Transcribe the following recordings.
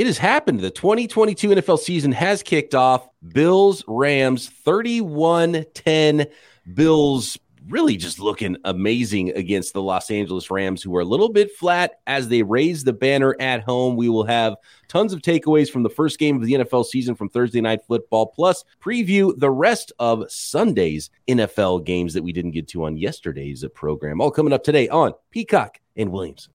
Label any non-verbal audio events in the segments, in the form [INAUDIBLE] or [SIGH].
It has happened. The 2022 NFL season has kicked off. Bills, Rams, 31 10. Bills really just looking amazing against the Los Angeles Rams, who are a little bit flat as they raise the banner at home. We will have tons of takeaways from the first game of the NFL season from Thursday Night Football, plus preview the rest of Sunday's NFL games that we didn't get to on yesterday's program. All coming up today on Peacock and Williamson.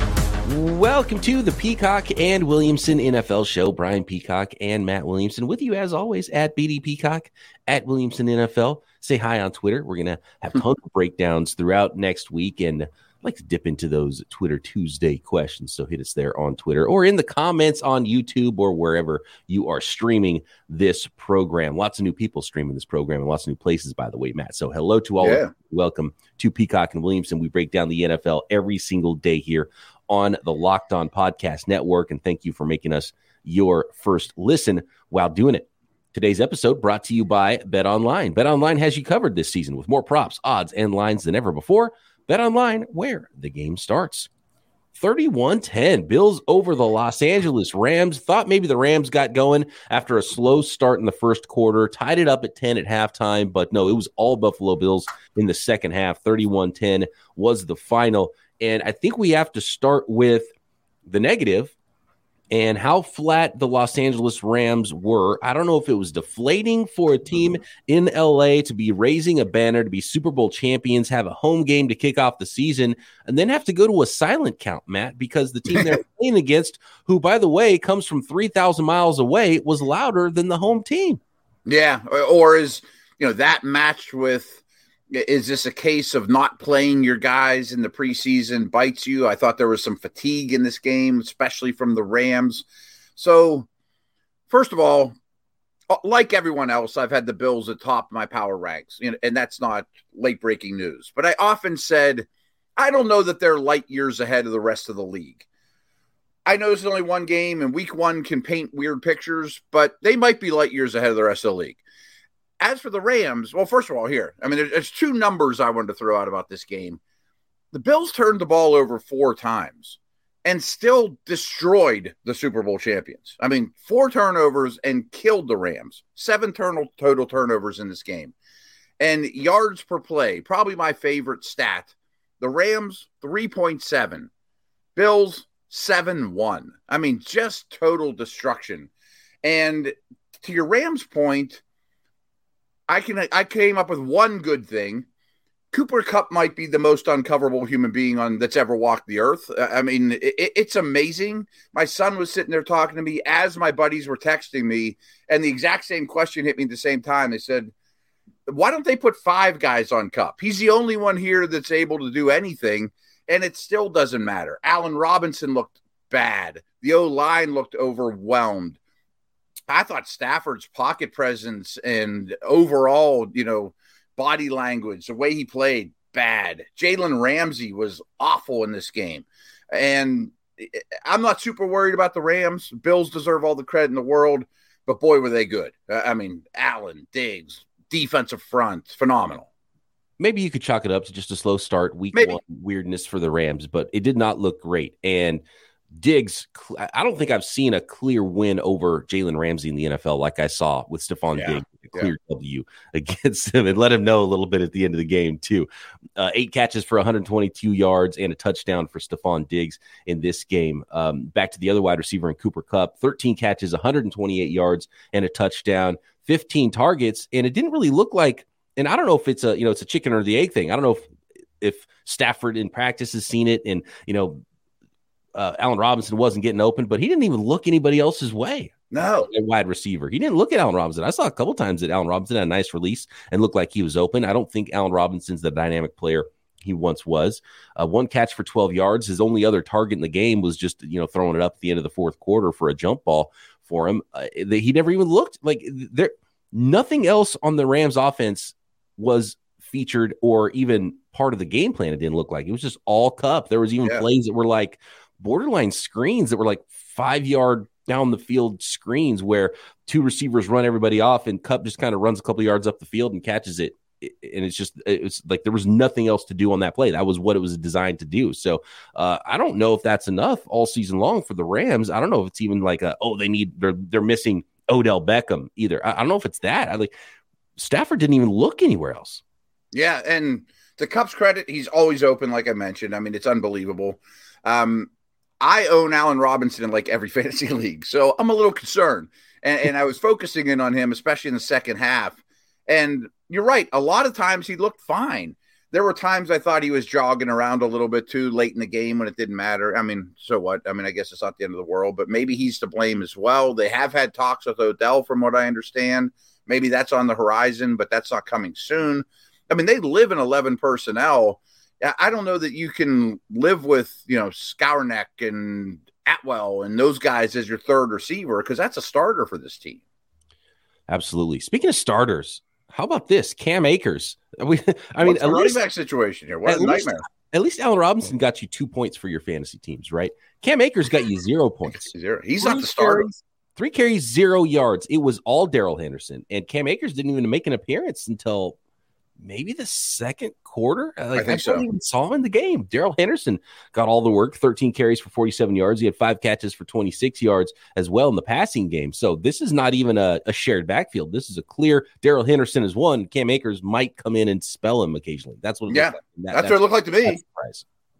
Welcome to the Peacock and Williamson NFL show. Brian Peacock and Matt Williamson with you as always at BD Peacock at Williamson NFL. Say hi on Twitter. We're going to have hmm. tons of breakdowns throughout next week and I'd like to dip into those Twitter Tuesday questions. So hit us there on Twitter or in the comments on YouTube or wherever you are streaming this program. Lots of new people streaming this program and lots of new places, by the way, Matt. So hello to all. Yeah. Welcome to Peacock and Williamson. We break down the NFL every single day here on the Locked On Podcast Network. And thank you for making us your first listen while doing it. Today's episode brought to you by Bet Online. Bet Online has you covered this season with more props, odds, and lines than ever before. Bet Online, where the game starts. 31 10. Bills over the Los Angeles Rams. Thought maybe the Rams got going after a slow start in the first quarter, tied it up at 10 at halftime, but no, it was all Buffalo Bills in the second half. 31 10 was the final. And I think we have to start with the negative and how flat the Los Angeles Rams were. I don't know if it was deflating for a team in LA to be raising a banner, to be Super Bowl champions, have a home game to kick off the season, and then have to go to a silent count, Matt, because the team they're [LAUGHS] playing against, who, by the way, comes from 3,000 miles away, was louder than the home team. Yeah. Or is, you know, that matched with is this a case of not playing your guys in the preseason bites you? I thought there was some fatigue in this game, especially from the Rams. So, first of all, uh, like everyone else, I've had the Bills atop my power ranks, and that's not late breaking news. But I often said, I don't know that they're light years ahead of the rest of the league. I know it's only one game, and week one can paint weird pictures, but they might be light years ahead of the rest of the league as for the Rams, well, first of all, here, I mean, there's, there's two numbers I wanted to throw out about this game. The Bills turned the ball over four times and still destroyed the Super Bowl champions. I mean, four turnovers and killed the Rams. Seven total total turnovers in this game. And yards per play, probably my favorite stat. The Rams 3.7. Bills 7-1. I mean, just total destruction. And to your Rams point, I can I came up with one good thing. Cooper Kupp might be the most uncoverable human being on that's ever walked the earth. Uh, I mean, it, it's amazing. My son was sitting there talking to me as my buddies were texting me, and the exact same question hit me at the same time. They said, "Why don't they put five guys on Cup? He's the only one here that's able to do anything, and it still doesn't matter." Allen Robinson looked bad. The O line looked overwhelmed. I thought Stafford's pocket presence and overall, you know, body language, the way he played, bad. Jalen Ramsey was awful in this game. And eh, I'm not super worried about the Rams. Bills deserve all the credit in the world, but boy, were they good. I mean, Allen, Diggs, defensive front, phenomenal. Maybe you could chalk it up to just a slow start, week Maybe. one weirdness for the Rams, but it did not look great. And Diggs, I don't think I've seen a clear win over Jalen Ramsey in the NFL like I saw with Stefon yeah, Diggs, a clear yeah. W [LAUGHS] against him, and let him know a little bit at the end of the game too. Uh, eight catches for 122 yards and a touchdown for Stefon Diggs in this game. Um, back to the other wide receiver in Cooper Kupp 13 catches, 128 yards and a touchdown, 15 targets, and it didn't really look like. And I don't know if it's a you know it's a chicken or the egg thing. I don't know if if Stafford in practice has seen it and you know uh, Allen Robinson wasn't getting open, but he didn't even look anybody else's way. No, a wide receiver. He didn't look at Allen Robinson. I saw a couple times that Allen Robinson had a nice release and looked like he was open. I don't think Allen Robinson's the dynamic player he once was. Uh, one catch for 12 yards. His only other target in the game was just you know throwing it up at the end of the fourth quarter for a jump ball for him. Uh, he never even looked like there. Nothing else on the Rams offense was featured or even part of the game plan. It didn't look like it was just all Kupp. There was even yeah. plays that were like borderline screens that were like five yard down the field screens where two receivers run everybody off and Kupp just kind of runs a couple yards up the field and catches it. And it's just it's like there was nothing else to do on that play. That was what it was designed to do. So uh, I don't know if that's enough all season long for the Rams. I don't know if it's even like a oh they need they're they're missing Odell Beckham either. I, I don't know if it's that. I like Stafford didn't even look anywhere else. Yeah, and to Kupp's credit, he's always open, like I mentioned. I mean, it's unbelievable. Um, I own Allen Robinson in like every [LAUGHS] fantasy league, so I'm a little concerned. And, and I was focusing in on him, especially in the second half. And you're right. A lot of times he looked fine. There were times I thought he was jogging around a little bit too late in the game when it didn't matter. I mean, so what? I mean, I guess it's not the end of the world, but maybe he's to blame as well. They have had talks with Odell, from what I understand. Maybe that's on the horizon, but that's not coming soon. I mean, they live in 11 personnel. I don't know that you can live with, you know, Skowronek and Atwell and those guys as your third receiver because that's a starter for this team. Absolutely. Speaking of starters, how about this? Cam Akers. [LAUGHS] We, I mean, a running back situation here. What a least, nightmare. At least Allen Robinson got you two points for your fantasy teams, right? Cam Akers got you zero [LAUGHS] points. Zero. He's three not the starter. Carries, three carries, zero yards. It was all Darrell Henderson. And Cam Akers didn't even make an appearance until maybe the second quarter. Uh, like, I think I so. Even saw him in the game. Darrell Henderson got all the work, 13 carries for 47 yards. He had five catches for 26 yards as well in the passing game. So this is not even a, a shared backfield. This is a clear Darrell Henderson is one. Cam Akers might come in and spell him occasionally. That's what. yeah, like. that, that's, that's, what it looked like to me.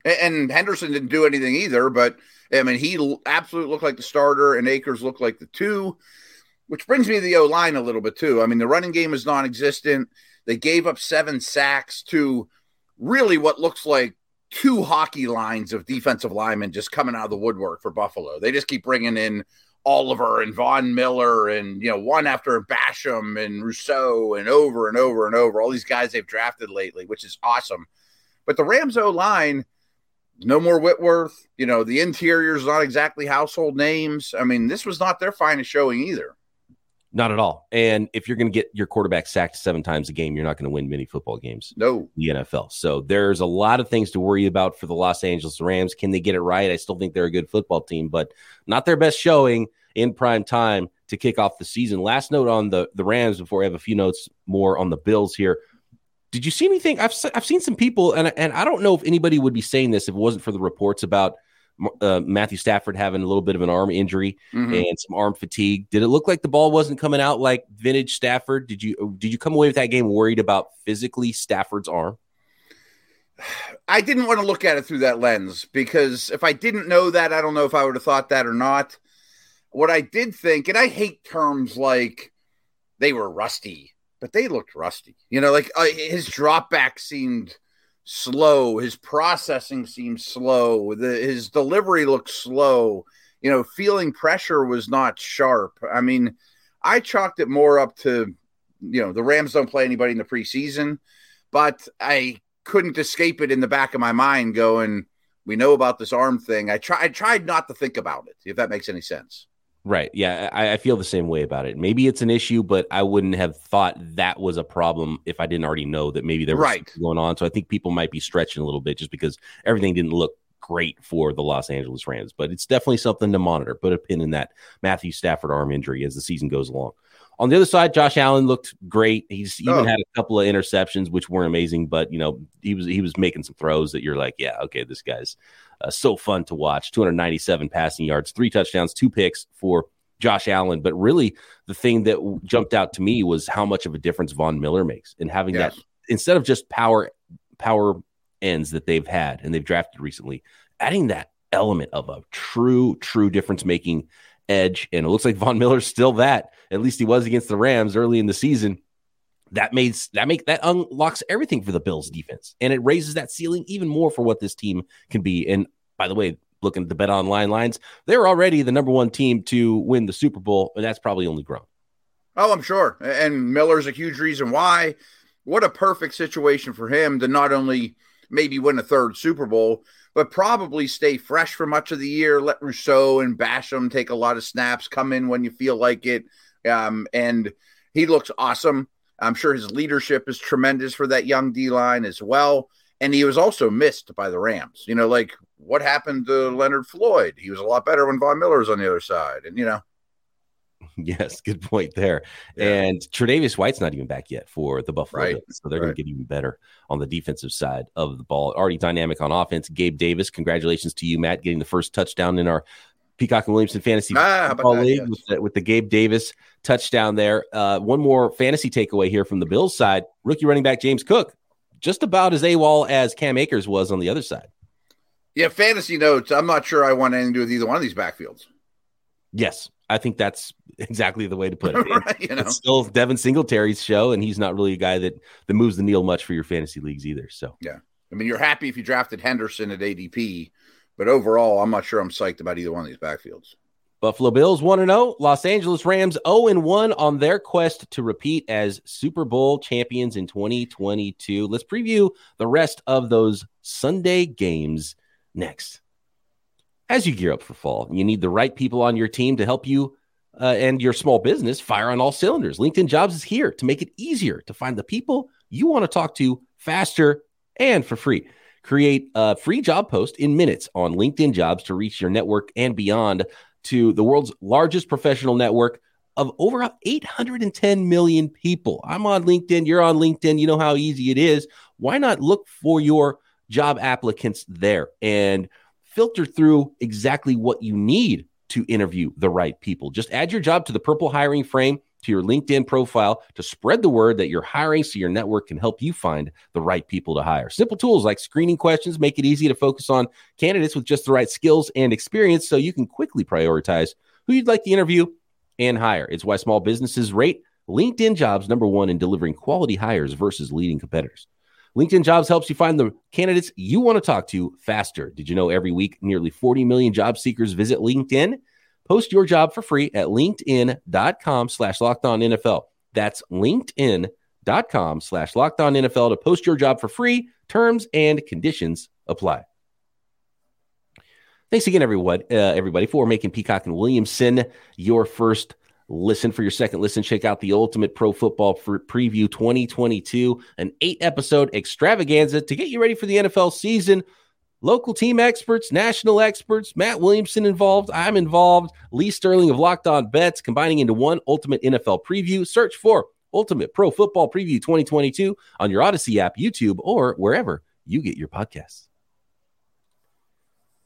And Henderson didn't do anything either, but I mean, he absolutely looked like the starter, and Akers looked like the two. Which brings me to the O line a little bit too. I mean, the running game is non-existent. They gave up seven sacks to really what looks like two hockey lines of defensive linemen just coming out of the woodwork for Buffalo. They just keep bringing in Oliver and Von Miller and you know one after Basham and Rousseau and over and over and over all these guys they've drafted lately, which is awesome. But the Rams O line, no more Whitworth. You know the interior's not exactly household names. I mean, this was not their finest showing either. Not at all. And if you're going to get your quarterback sacked seven times a game, you're not going to win many football games. No, the NFL. So there's a lot of things to worry about for the Los Angeles Rams. Can they get it right? I still think they're a good football team, but not their best showing in prime time to kick off the season. Last note on the the Rams before I have a few notes more on the Bills here. Did you see anything? I've I've seen some people, and and I don't know if anybody would be saying this if it wasn't for the reports about uh, Matthew Stafford having a little bit of an arm injury mm-hmm. and some arm fatigue. Did it look like the ball wasn't coming out like vintage Stafford? Did you did you come away with that game worried about physically Stafford's arm? I didn't want to look at it through that lens because if I didn't know that, I don't know if I would have thought that or not. What I did think, and I hate terms like they were rusty, but they looked rusty. You know, like uh, his drop back seemed slow. His processing seemed slow. The, his delivery looked slow. You know, feeling pressure was not sharp. I mean, I chalked it more up to, you know, the Rams don't play anybody in the preseason, but I couldn't escape it in the back of my mind going, we know about this arm thing. I, try, I tried not to think about it, if that makes any sense. Right. Yeah, I, I, feel the same way about it. Maybe it's an issue, but I wouldn't have thought that was a problem if I didn't already know that maybe there was right. going on. So I think people might be stretching a little bit just because everything didn't look great for the Los Angeles Rams. But it's definitely something to monitor. Put a pin in that Matthew Stafford arm injury as the season goes along. On the other side, Josh Allen looked great. He's even oh. had a couple of interceptions, which weren't amazing, but you know he was he was making some throws that you're like, yeah, okay, this guy's uh, so fun to watch. 297 passing yards, three touchdowns, two picks for Josh Allen. But really, the thing that jumped out to me was how much of a difference Von Miller makes and having yes. that instead of just power power ends that they've had and they've drafted recently, adding that element of a true true difference making edge. And it looks like Von Miller's still that. At least he was against the Rams early in the season that makes that make that unlocks everything for the Bills defense, and it raises that ceiling even more for what this team can be. And by the way, looking at the Bet Online lines, they're already the number one team to win the Super Bowl, and that's probably only grown. Oh, I'm sure. And Miller's a huge reason why. What a perfect situation for him to not only maybe win a third Super Bowl, but probably stay fresh for much of the year. Let Rousseau and Basham take a lot of snaps, come in when you feel like it. Um, and he looks awesome. I'm sure his leadership is tremendous for that young D line as well. And he was also missed by the Rams. You know, like what happened to Leonard Floyd? He was a lot better when Von Miller was on the other side. And, you know, [LAUGHS] Yes, good point there. Yeah. And Tre'Davious White's not even back yet for the Buffalo right. Bills, so they're right. going to get even better on the defensive side of the ball. Already dynamic on offense. Gabe Davis, congratulations to you, Matt, getting the first touchdown in our Peacock and Williamson Fantasy ah, Football that, League yes. with, the, with, the, Gabe Davis touchdown there. Uh, one more fantasy takeaway here from the Bills side: rookie running back James Cook, just about as AWOL as Cam Akers was on the other side. Yeah, fantasy notes. I'm not sure I want anything to do with either one of these backfields. Yes, I think that's [LAUGHS] exactly the way to put it. [LAUGHS] right, you know? It's still Devin Singletary's show, and he's not really a guy that that moves the needle much for your fantasy leagues either. So yeah, I mean, you're happy if you drafted Henderson at ADP, but overall, I'm not sure I'm psyched about either one of these backfields. Buffalo Bills 1 0. Los Angeles Rams 0 1 on their quest to repeat as Super Bowl champions in 2022. Let's preview the rest of those Sunday games next. As you gear up for fall, you need the right people on your team to help you uh, and your small business fire on all cylinders. LinkedIn Jobs is here to make it easier to find the people you want to talk to faster and for free. Create a free job post in minutes on LinkedIn Jobs to reach your network and beyond to the world's largest professional network of over 810 million people. I'm on LinkedIn. You're on LinkedIn. You know how easy it is. Why not look for your job applicants there and filter through exactly what you need to interview the right people. Just add your job to the purple hiring frame to your LinkedIn profile to spread the word that you're hiring so your network can help you find the right people to hire. Simple tools like screening questions make it easy to focus on candidates with just the right skills and experience so you can quickly prioritize who you'd like to interview and hire. It's why small businesses rate LinkedIn jobs number one in delivering quality hires versus leading competitors. LinkedIn Jobs helps you find the candidates you want to talk to faster. Did you know every week nearly 40 million job seekers visit LinkedIn? Post your job for free at linkedin.com slash locked on NFL. That's linkedin.com slash locked on NFL to post your job for free. Terms and conditions apply. Thanks again, everyone, uh, everybody, for making Peacock and Williamson your first listen for your second listen. Check out the Ultimate Pro Football Preview 2022, an eight episode extravaganza to get you ready for the NFL season. Local team experts, national experts, Matt Williamson involved. I'm involved. Lee Sterling of Locked On Bets combining into one Ultimate NFL Preview. Search for Ultimate Pro Football Preview 2022 on your Odyssey app, YouTube, or wherever you get your podcasts.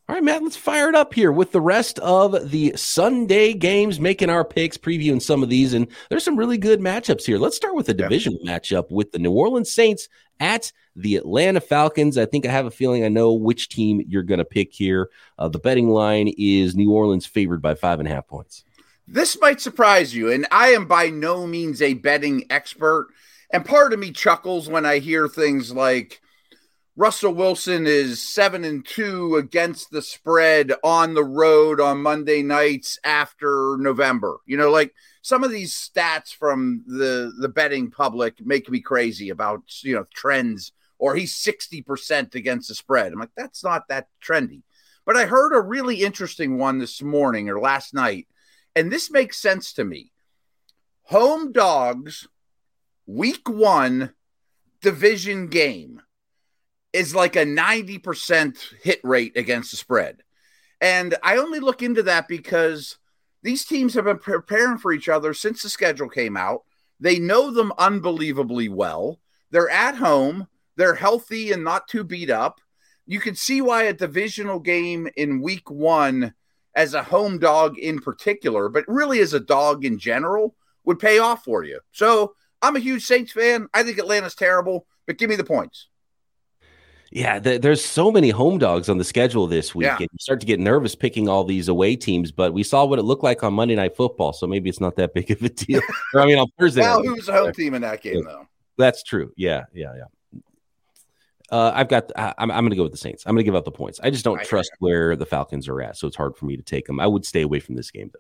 All right, Matt, let's fire it up here with the rest of the Sunday games, making our picks, previewing some of these. And there's some really good matchups here. Let's start with a division yeah. matchup with the New Orleans Saints at the Atlanta Falcons. I think I have a feeling I know which team you're going to pick here. Uh, the betting line is New Orleans favored by five and a half points. This might surprise you, and I am by no means a betting expert. And part of me chuckles when I hear things like, Russell Wilson is seven and two against the spread on the road on Monday nights after November. You know, like some of these stats from the the betting public make me crazy about you know trends. Or he's sixty percent against the spread. I'm like, that's not that trendy. But I heard a really interesting one this morning or last night, and this makes sense to me. Home dogs, week one division game is like a 90% hit rate against the spread. And I only look into that because these teams have been preparing for each other since the schedule came out. They know them unbelievably well. They're at home, they're healthy and not too beat up. You can see why a divisional game in week one, as a home dog in particular, but really as a dog in general, would pay off for you. So I'm a huge Saints fan. I think Atlanta's terrible, but give me the points. Yeah, the, there's so many home dogs on the schedule this week, yeah. and you start to get nervous picking all these away teams. But we saw what it looked like on Monday Night Football, so maybe it's not that big of a deal. [LAUGHS] or, I mean, on Thursday. well, who's the home team in that game, though? That's true. Yeah, yeah, yeah. Uh, I've got. I'm, I'm going to go with the Saints. I'm going to give up the points. I just don't trust where the Falcons are at, so it's hard for me to take them. I would stay away from this game, though.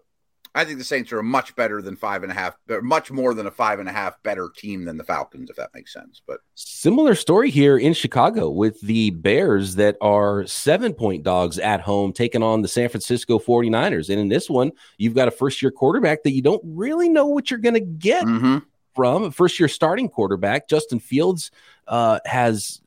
I think the Saints are much better than five and a half, much more than a five and a half better team than the Falcons, if that makes sense. But similar story here in Chicago with the Bears that are seven point dogs at home taking on the San Francisco 49ers. And in this one, you've got a first year quarterback that you don't really know what you're going to get. Mm-hmm. from first year starting quarterback. Justin Fields uh, has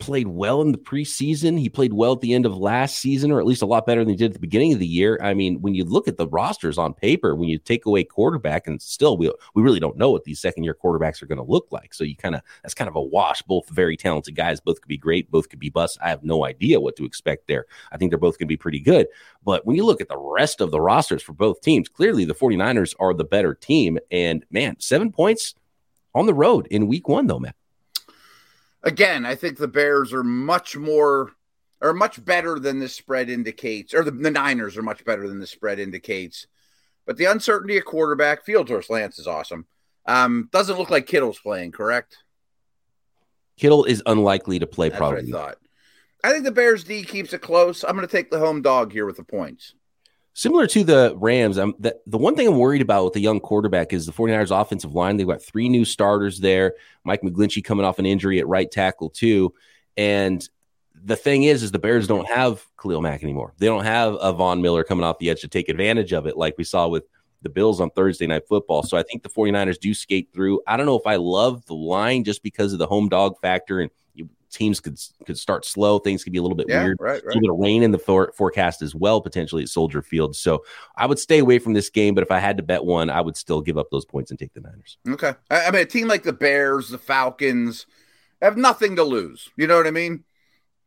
played well in the preseason. He played well at the end of last season, or at least a lot better than he did at the beginning of the year. I mean, when you look at the rosters on paper, when you take away quarterback, and still we we really don't know what these second year quarterbacks are going to look like. So you kind of that's kind of a wash. Both very talented guys, both could be great, both could be bust. I have no idea what to expect there. I think they're both going to be pretty good. But when you look at the rest of the rosters for both teams, clearly the 49ers are the better team. And man, seven points on the road in week one, though, man again, I think the Bears are much more are much better than the spread indicates, or the, the Niners are much better than the spread indicates. But the uncertainty of quarterback, field versus Lance is awesome. Um, doesn't look like Kittle's playing, correct? Kittle is unlikely to play. That's probably. I thought. I think the Bears D keeps it close. I'm going to take the home dog here with the points. Similar to the Rams, I'm, the, the one thing I'm worried about with the young quarterback is the 49ers offensive line. They've got three new starters there. Mike McGlinchey coming off an injury at right tackle, too. And the thing is, is the Bears don't have Khalil Mack anymore. They don't have a Von Miller coming off the edge to take advantage of it, like we saw with the Bills on Thursday night football. So I think the 49ers do skate through. I don't know if I love the line just because of the home dog factor and teams could could start slow. Things could be a little bit yeah, weird. Right, right. A little rain in the for- forecast as well, potentially at Soldier Field. So I would stay away from this game. But if I had to bet one, I would still give up those points and take the Niners. Okay. I, I mean, a team like the Bears, the Falcons have nothing to lose. You know what I mean?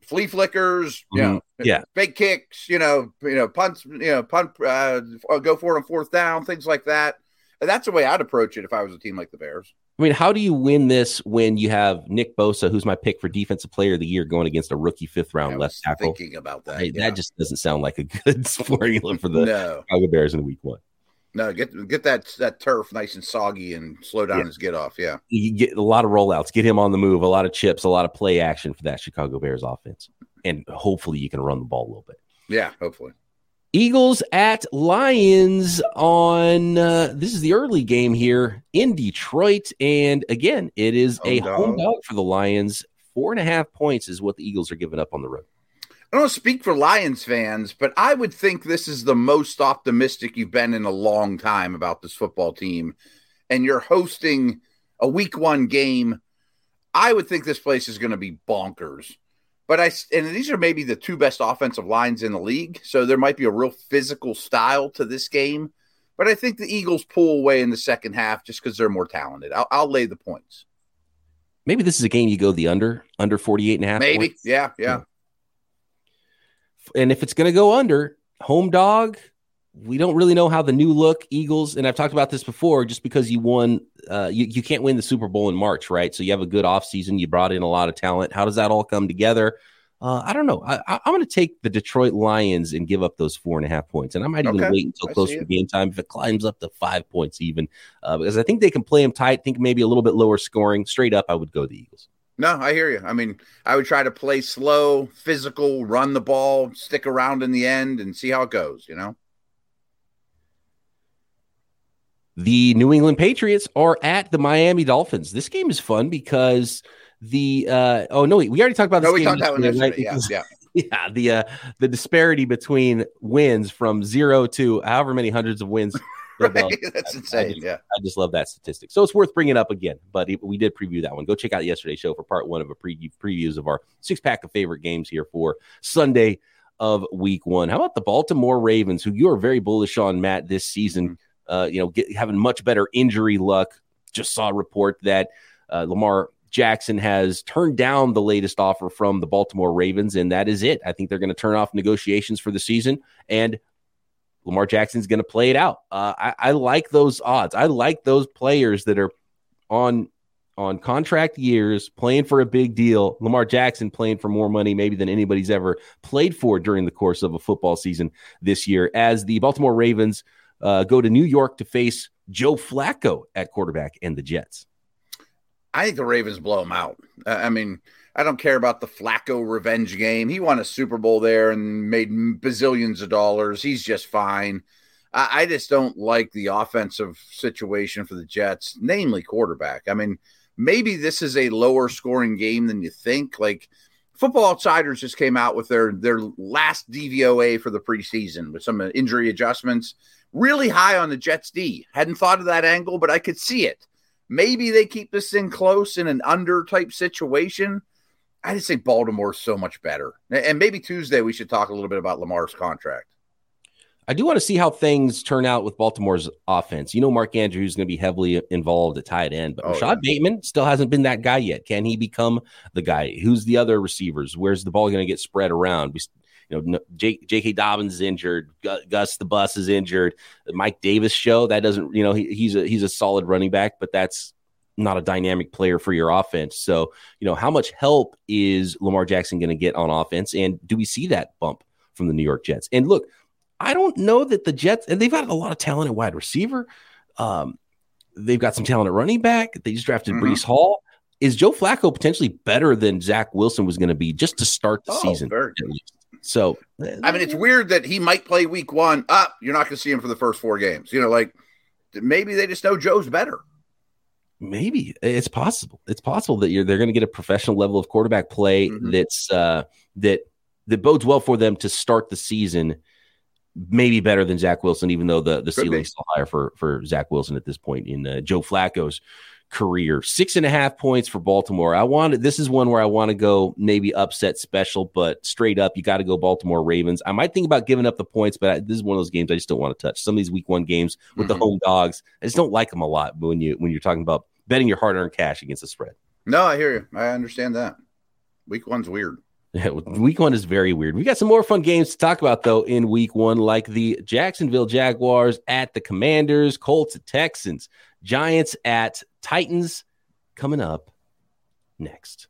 Flea flickers, you mm-hmm. know, yeah, fake kicks, you know, you know, punts, you know, punt, uh, go for it on fourth down, things like that. That's the way I'd approach it if I was a team like the Bears. I mean, how do you win this when you have Nick Bosa, who's my pick for defensive player of the year, going against a rookie fifth round left tackle? Thinking about that, I, yeah. that just doesn't sound like a [LAUGHS] good formula for the no. Chicago Bears in week one. No, get get that that turf nice and soggy and slow down yeah. his get off. Yeah, you get a lot of rollouts, get him on the move, a lot of chips, a lot of play action for that Chicago Bears offense, and hopefully you can run the ball a little bit. Yeah, hopefully. Eagles at Lions on uh, this is the early game here in Detroit. And again, it is a dog. home dog for the Lions. Four and a half points is what the Eagles are giving up on the road. I don't speak for Lions fans, but I would think this is the most optimistic you've been in a long time about this football team. And you're hosting a week one game. I would think this place is going to be bonkers. But I and these are maybe the two best offensive lines in the league, so there might be a real physical style to this game. But I think the Eagles pull away in the second half just because they're more talented. I'll, I'll, lay the points. Maybe this is a game you go the under, under 48 and a half. Maybe. Points. Yeah, yeah. And if it's going to go under, home dog, we don't really know how the new look Eagles, and I've talked about this before, just because you won, uh, you, you can't win the Super Bowl in March, right? So you have a good offseason. You brought in a lot of talent. How does that all come together? Uh, I don't know. I, am going to take the Detroit Lions and give up those four and a half points, and I might even okay. wait until close to game time if it climbs up to five points even, uh, because I think they can play them tight. Think maybe a little bit lower scoring. Straight up, I would go the Eagles. No, I hear you. I mean, I would try to play slow, physical, run the ball, stick around in the end, and see how it goes. You know. The New England Patriots are at the Miami Dolphins. This game is fun because the uh, oh no, we already talked about this. No, we talked about right? Yeah, yeah. [LAUGHS] yeah, the uh, the disparity between wins from zero to however many hundreds of wins. [LAUGHS] right. That's insane. I just, yeah, I just love that statistic. So it's worth bringing up again. But we did preview that one. Go check out yesterday's show for part one of a preview previews of our six pack of favorite games here for Sunday of Week One. How about the Baltimore Ravens, who you are very bullish on, Matt, this season? Mm-hmm uh, you know, get, having much better injury luck. Just saw a report that uh, Lamar Jackson has turned down the latest offer from the Baltimore Ravens, and that is it. I think they're going to turn off negotiations for the season, and Lamar Jackson's going to play it out. Uh, I, I, like those odds. I like those players that are on on contract years playing for a big deal. Lamar Jackson playing for more money maybe than anybody's ever played for during the course of a football season this year. As the Baltimore Ravens uh, go to New York to face Joe Flacco at quarterback and the Jets. I think the Ravens blow him out. I mean, I don't care about the Flacco revenge game. He won a Super Bowl there and made bazillions of dollars. He's just fine. I, I just don't like the offensive situation for the Jets, namely quarterback. I mean, maybe this is a lower scoring game than you think. Like Football Outsiders just came out with their their last DVOA for the preseason with some injury adjustments really high on the Jets D. Hadn't thought of that angle, but I could see it. maybe they keep this thing close in an under type situation. I just think Baltimore's so much better. And maybe Tuesday we should talk a little bit about Lamar's contract. I do want to see how things turn out with Baltimore's offense. You know, Mark Andrews is going to be heavily involved at tight end, but oh, Rashod yeah. Bateman still hasn't been that guy yet. Can he become the guy? Who's the other receivers? Where's the ball going to get spread around? You know, J.K. Dobbins is injured. Gus the Bus is injured. Mike Davis show that doesn't. You know, he, he's a he's a solid running back, but that's not a dynamic player for your offense. So, you know, how much help is Lamar Jackson going to get on offense? And do we see that bump from the New York Jets? And look, I don't know that the Jets, and they've got a lot of talent at wide receiver. Um, they've got some talent at running back. They just drafted mm-hmm. Breece Hall. Is Joe Flacco potentially better than Zach Wilson was going to be just to start the oh, season? So, I mean, it's weird that he might play week one. Up, you're not going to see him for the first four games. You know, like maybe they just know Joe's better. Maybe it's possible. It's possible that you're they're going to get a professional level of quarterback play mm-hmm. that's uh, that that bodes well for them to start the season maybe better than Zach Wilson, even though the the ceiling's still higher for for Zach Wilson at this point in uh, Joe Flacco's career. Six and a half points for Baltimore. I wanted this is one where I want to go maybe upset special, but straight up, you got to go Baltimore Ravens. I might think about giving up the points, but I, this is one of those games I just don't want to touch. Some of these Week One games with mm-hmm. the home dogs, I just don't like them a lot when you when you're talking about betting your hard earned cash against the spread. No, I hear you. I understand that. Week One's weird. Yeah, week one is very weird. We got some more fun games to talk about though in week one, like the Jacksonville Jaguars at the Commanders, Colts at Texans, Giants at Titans coming up next.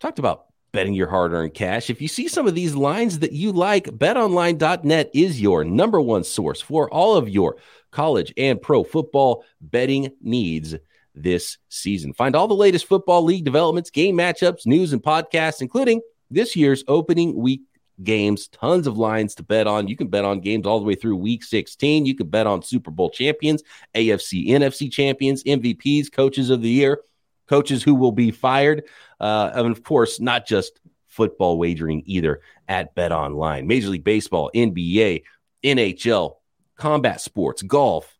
Talked about betting your hard earned cash. If you see some of these lines that you like, betonline.net is your number one source for all of your college and pro football betting needs this season. Find all the latest football league developments, game matchups, news, and podcasts, including this year's opening week games, tons of lines to bet on. You can bet on games all the way through week 16. You can bet on Super Bowl champions, AFC, NFC champions, MVPs, coaches of the year, coaches who will be fired. Uh, and of course, not just football wagering either at Bet Online. Major League Baseball, NBA, NHL, combat sports, golf,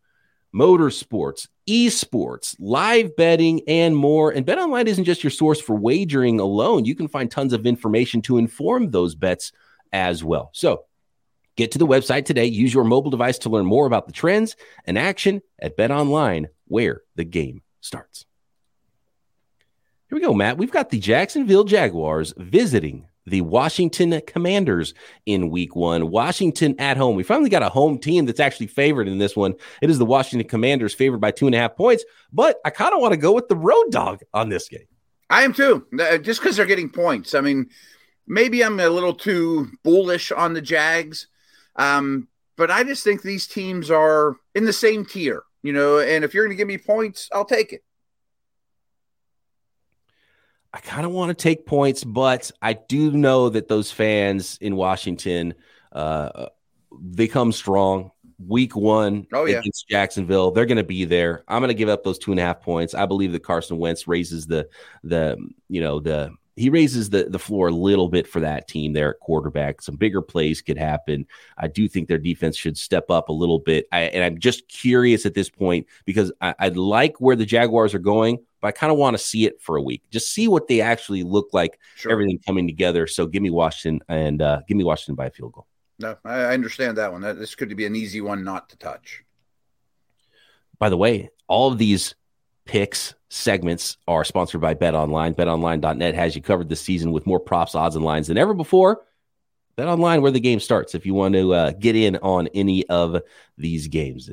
motorsports, esports, live betting, and more. And BetOnline isn't just your source for wagering alone. You can find tons of information to inform those bets as well. So get to the website today. Use your mobile device to learn more about the trends and action at BetOnline, where the game starts. Here we go, Matt. We've got the Jacksonville Jaguars visiting the Washington Commanders in week one. Washington at home. We finally got a home team that's actually favored in this one. It is the Washington Commanders favored by two and a half points, but I kind of want to go with the road dog on this game. I am too, just because they're getting points. I mean, maybe I'm a little too bullish on the Jags, um, but I just think these teams are in the same tier, you know, and if you're going to give me points, I'll take it. I kind of want to take points, but I do know that those fans in Washington, uh, they come strong. Week one oh, yeah. against Jacksonville, they're going to be there. I'm going to give up those two and a half points. I believe that Carson Wentz raises the the you know the he raises the the floor a little bit for that team there at quarterback. Some bigger plays could happen. I do think their defense should step up a little bit. I, and I'm just curious at this point because I, I like where the Jaguars are going but I kind of want to see it for a week, just see what they actually look like, sure. everything coming together. So give me Washington and uh, give me Washington by a field goal. No, I understand that one. This could be an easy one not to touch. By the way, all of these picks segments are sponsored by Bet Online. BetOnline.net has you covered this season with more props, odds, and lines than ever before. Bet Online, where the game starts. If you want to uh, get in on any of these games,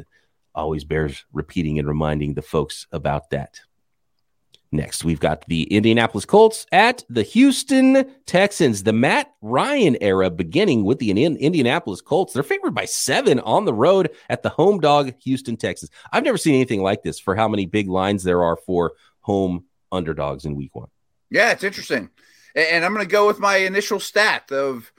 always bears repeating and reminding the folks about that. Next, we've got the Indianapolis Colts at the Houston Texans. The Matt Ryan era beginning with the Indianapolis Colts. They're favored by seven on the road at the home dog Houston Texans. I've never seen anything like this for how many big lines there are for home underdogs in week one. Yeah, it's interesting. And I'm going to go with my initial stat of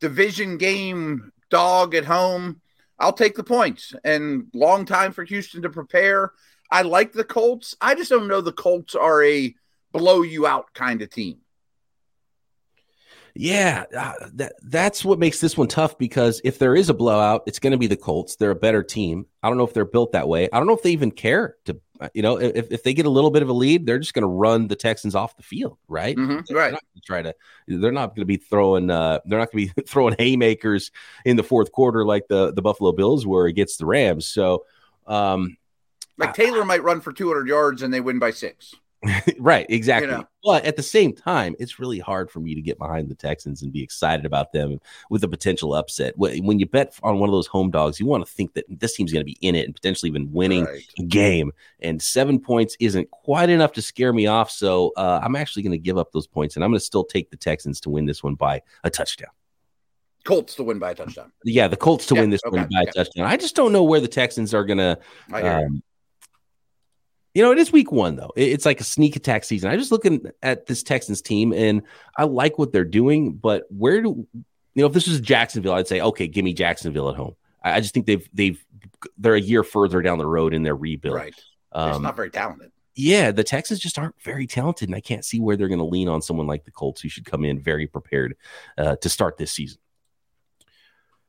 division game dog at home. I'll take the points and long time for Houston to prepare. I like the Colts. I just don't know the Colts are a blow you out kind of team. Yeah, uh, that that's what makes this one tough because if there is a blowout, it's going to be the Colts. They're a better team. I don't know if they're built that way. I don't know if they even care to. You know, if, if they get a little bit of a lead, they're just going to run the Texans off the field, right? Mm-hmm, right. try to. They're not going to be throwing. Uh, they're not going to be [LAUGHS] throwing haymakers in the fourth quarter like the the Buffalo Bills were against the Rams. So, um, like Taylor I, might run for 200 yards and they win by six. [LAUGHS] right, exactly. You know? But at the same time, it's really hard for me to get behind the Texans and be excited about them with a potential upset. When you bet on one of those home dogs, you want to think that this team's going to be in it and potentially even winning right. a game. And seven points isn't quite enough to scare me off. So uh, I'm actually going to give up those points and I'm going to still take the Texans to win this one by a touchdown. Colts to win by a touchdown. Yeah, the Colts to yeah, win this okay, one by a touchdown. I just don't know where the Texans are going to. Um, you know, it is week one though. It's like a sneak attack season. I'm just looking at this Texans team, and I like what they're doing. But where do you know if this was Jacksonville, I'd say okay, give me Jacksonville at home. I, just think they've they've they're a year further down the road in their rebuild. Right, um, it's not very talented. Yeah, the Texans just aren't very talented, and I can't see where they're going to lean on someone like the Colts, who should come in very prepared uh, to start this season.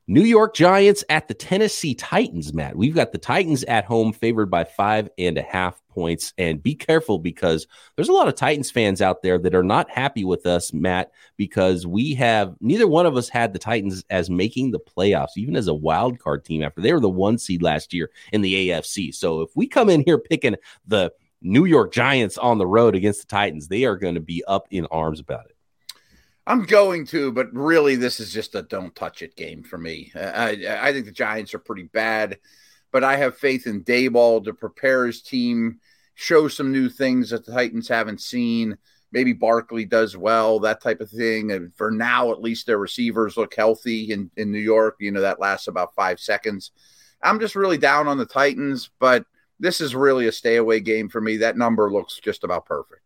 New York Giants at the Tennessee Titans, Matt. We've got the Titans at home favored by five and a half points. And be careful because there's a lot of Titans fans out there that are not happy with us, Matt, because we have neither one of us had the Titans as making the playoffs, even as a wild card team after they were the one seed last year in the AFC. So if we come in here picking the New York Giants on the road against the Titans, they are going to be up in arms about it. I'm going to, but really, this is just a don't touch it game for me. I, I think the Giants are pretty bad, but I have faith in Daboll to prepare his team, show some new things that the Titans haven't seen. Maybe Barkley does well, that type of thing. And for now, at least their receivers look healthy in, in New York. You know, that lasts about five seconds. I'm just really down on the Titans, but this is really a stay away game for me. That number looks just about perfect.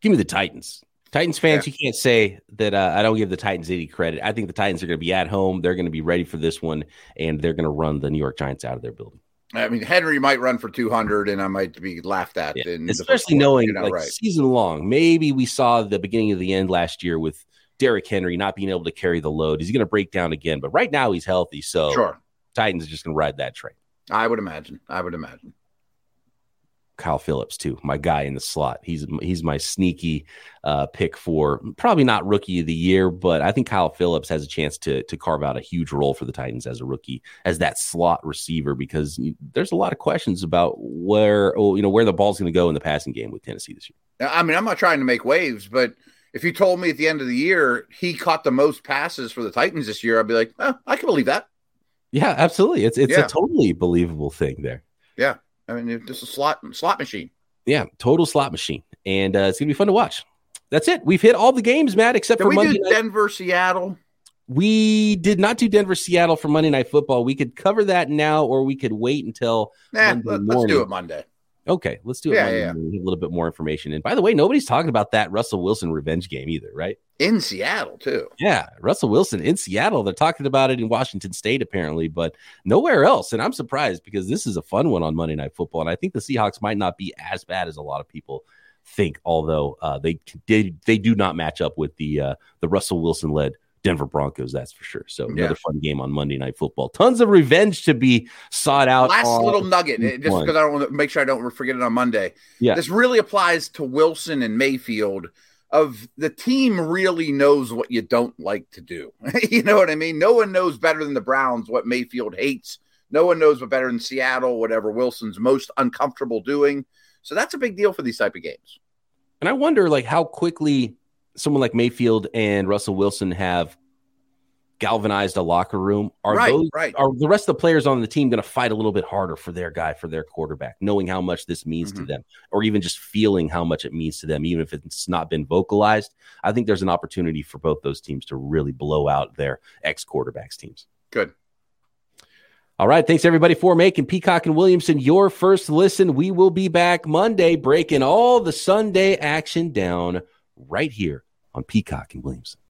Give me the Titans. Titans fans, yeah. you can't say that uh, I don't give the Titans any credit. I think the Titans are going to be at home. They're going to be ready for this one, and they're going to run the New York Giants out of their building. I mean, Henry might run for 200, and I might be laughed at. Yeah. Especially knowing like right. season long. Maybe we saw the beginning of the end last year with Derrick Henry not being able to carry the load. Is he going to break down again? But right now he's healthy, so sure. Titans are just going to ride that train. I would imagine. I would imagine. Kyle Phillips too, my guy in the slot. He's he's my sneaky uh, pick for probably not rookie of the year, but I think Kyle Phillips has a chance to to carve out a huge role for the Titans as a rookie, as that slot receiver, because there's a lot of questions about where oh, you know where the ball's going to go in the passing game with Tennessee this year. I mean, I'm not trying to make waves, but if you told me at the end of the year he caught the most passes for the Titans this year, I'd be like, I can believe that. Yeah, absolutely. It's it's yeah. a totally believable thing there. Yeah. I mean, just a slot slot machine. Yeah, total slot machine, and uh, it's gonna be fun to watch. That's it. We've hit all the games, Matt, except Did for we Monday. Denver, Seattle. We did not do Denver, Seattle for Monday Night Football. We could cover that now, or we could wait until nah, let, us do it Monday. Okay, let's do it. Yeah, yeah. a little bit more information. And by the way, nobody's talking about that Russell Wilson revenge game either, right? In Seattle too. Yeah, Russell Wilson in Seattle. They're talking about it in Washington State apparently, but nowhere else. And I'm surprised because this is a fun one on Monday Night Football, and I think the Seahawks might not be as bad as a lot of people think. Although uh, they did, they do not match up with the uh, the Russell Wilson led Denver Broncos, that's for sure. So another yeah. fun game on Monday Night Football. Tons of revenge to be sought out. Last little nugget, eh, just because I don't want to make sure I don't forget it on Monday. Yeah, this really applies to Wilson and Mayfield. Of the team really knows what you don't like to do. [LAUGHS] you know what I mean? No one knows better than the Browns what Mayfield hates. No one knows what better than Seattle, whatever Wilson's most uncomfortable doing. So that's a big deal for these type of games. And I wonder, like, how quickly someone like Mayfield and Russell Wilson have galvanized a locker room. Are right, those right. are the rest of the players on the team going to fight a little bit harder for their guy, for their quarterback, knowing how much this means mm-hmm. to them, or even just feeling how much it means to them, even if it's not been vocalized? I think there's an opportunity for both those teams to really blow out their ex quarterbacks teams. Good. All right. Thanks everybody for making Peacock and Williamson your first listen. We will be back Monday breaking all the Sunday action down right here on Peacock and Williamson.